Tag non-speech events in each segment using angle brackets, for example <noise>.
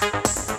Components. Verified.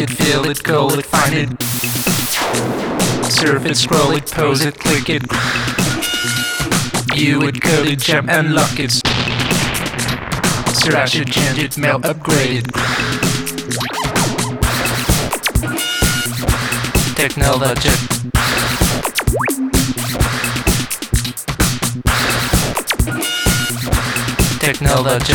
it, feel it, go it, find it. Surf it, scroll it, pose it, click it. You would code it, jump, unlock it. Thrash it, change it, mail, upgrade it. Technology. technology.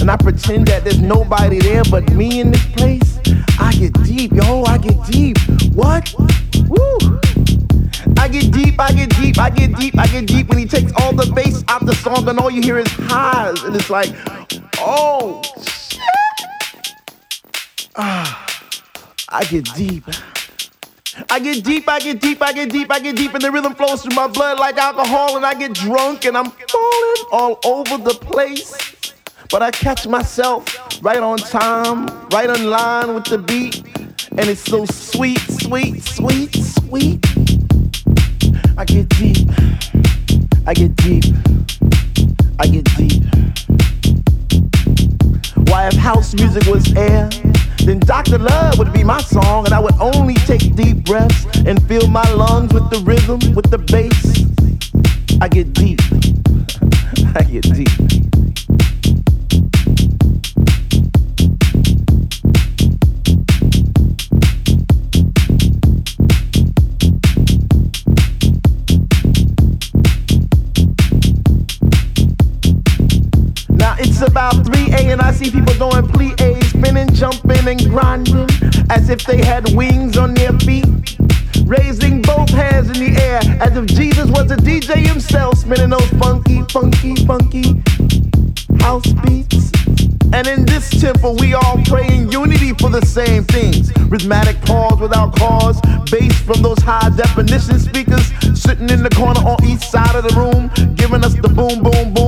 And I pretend that there's nobody there but me in this place. I get deep, yo, I get deep. What? Woo! I get deep, I get deep, I get deep, I get deep when he takes all the bass out the song and all you hear is highs. And it's like, oh, shit. Ah, I get deep. I get deep, I get deep, I get deep, I get deep, and the rhythm flows through my blood like alcohol, and I get drunk and I'm falling all over the place. But I catch myself right on time, right on line with the beat, and it's so sweet, sweet, sweet, sweet. I get deep, I get deep, I get deep. Why, if house music was air, then Dr. Love would be my song, and I would only take deep breaths and fill my lungs with the rhythm, with the bass. I get deep, <laughs> I get deep. It's about 3A and I see people doing plie, spinning, jumping, and grinding as if they had wings on their feet. Raising both hands in the air as if Jesus was a DJ himself, spinning those funky, funky, funky house beats. And in this temple, we all pray in unity for the same things. Rhythmic pause without cause, bass from those high definition speakers sitting in the corner on each side of the room, giving us the boom, boom, boom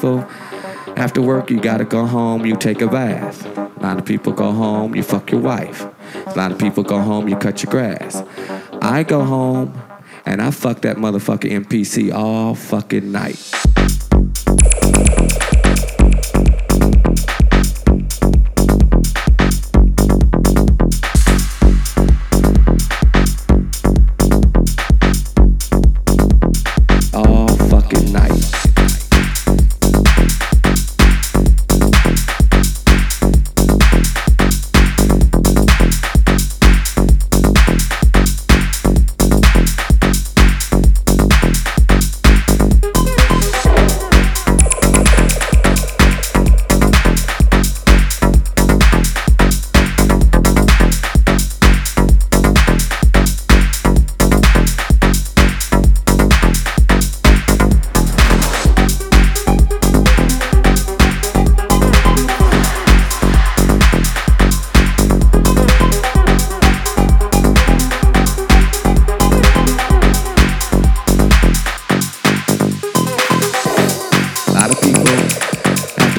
people, after work, you gotta go home, you take a bath. A lot of people go home, you fuck your wife. A lot of people go home, you cut your grass. I go home and I fuck that motherfucker MPC all fucking night.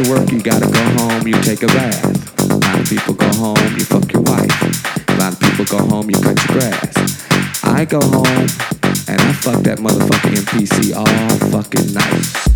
After work, you gotta go home, you take a bath. A lot of people go home, you fuck your wife. A lot of people go home, you cut your grass. I go home and I fuck that motherfucking MPC all fucking night.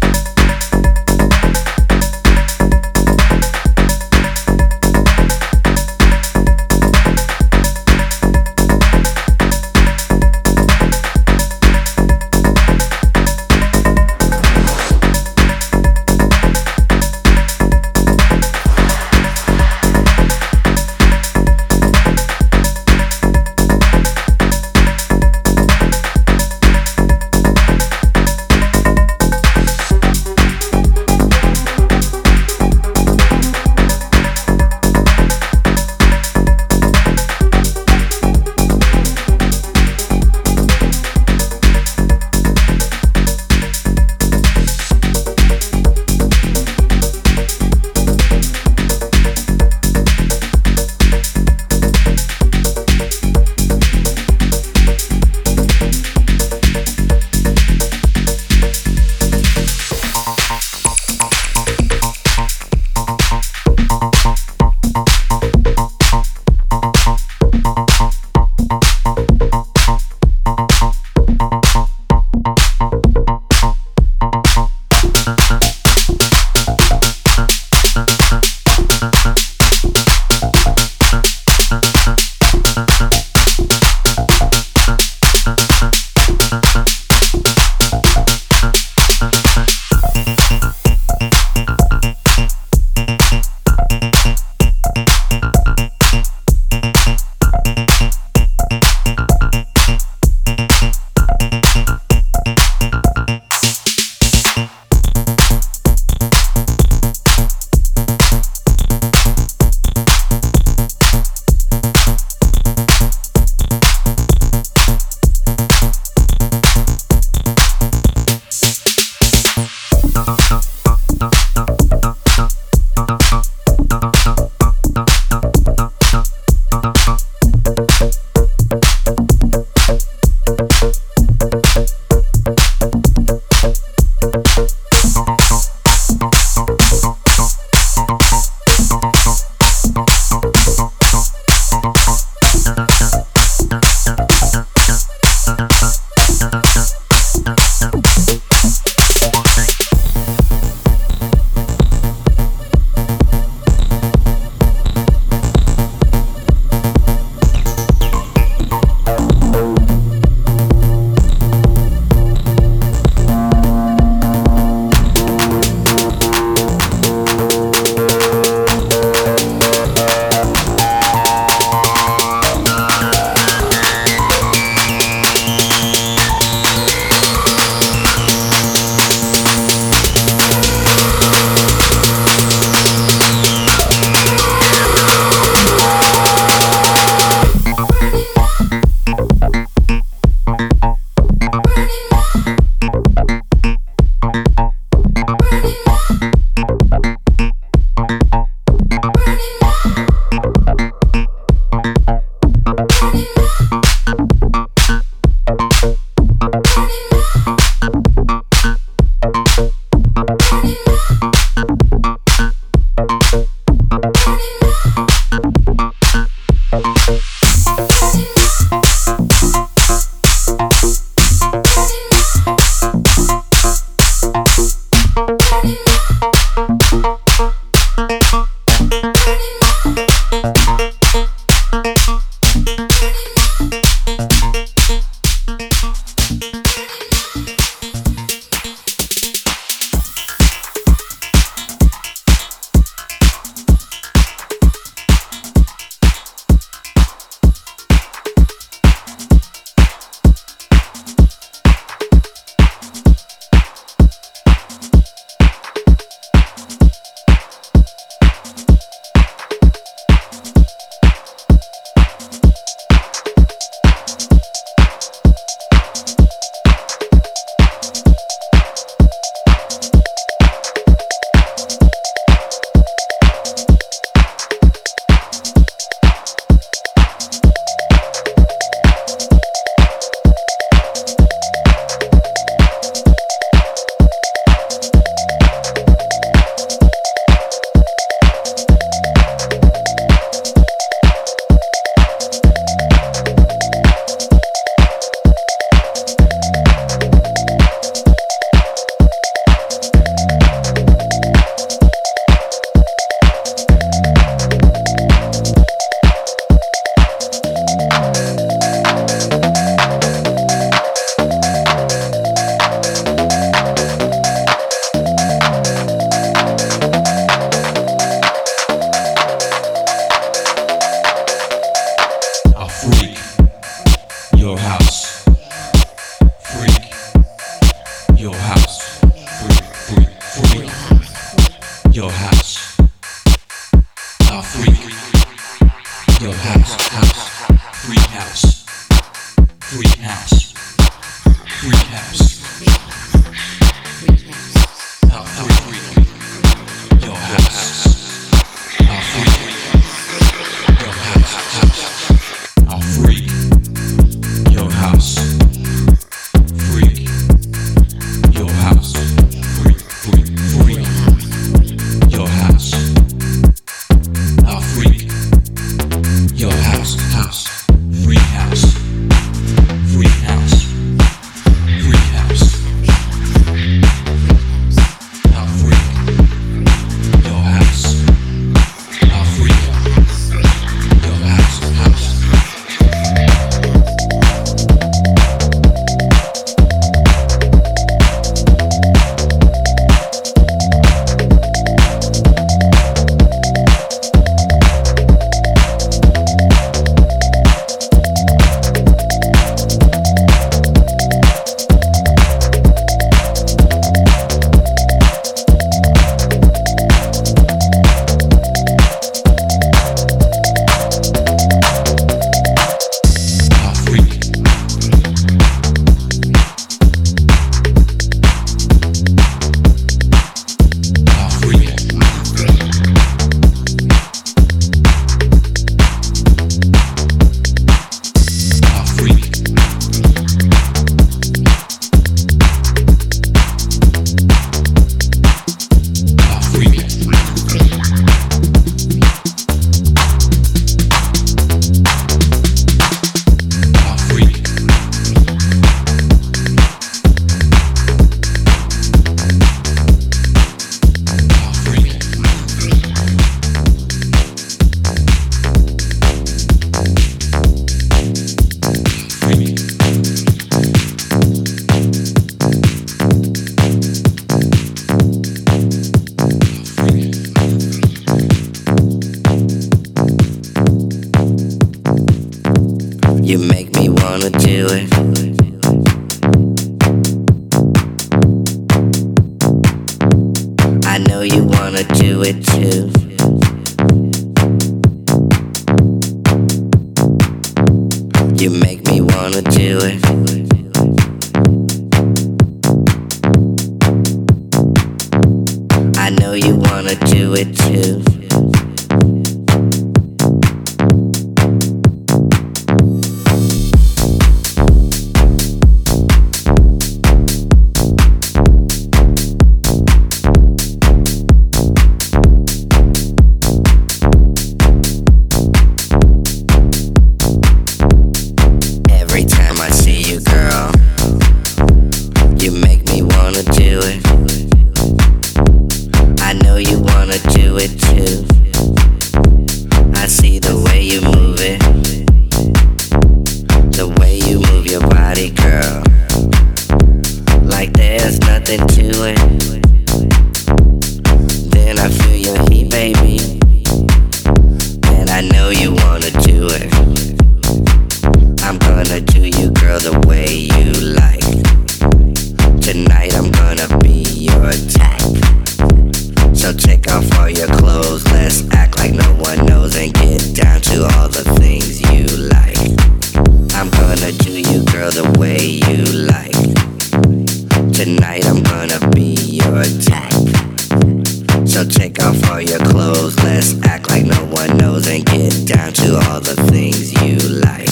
For your clothes. Let's act like no one knows and get down to all the things you like.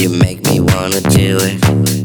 You make me wanna do it.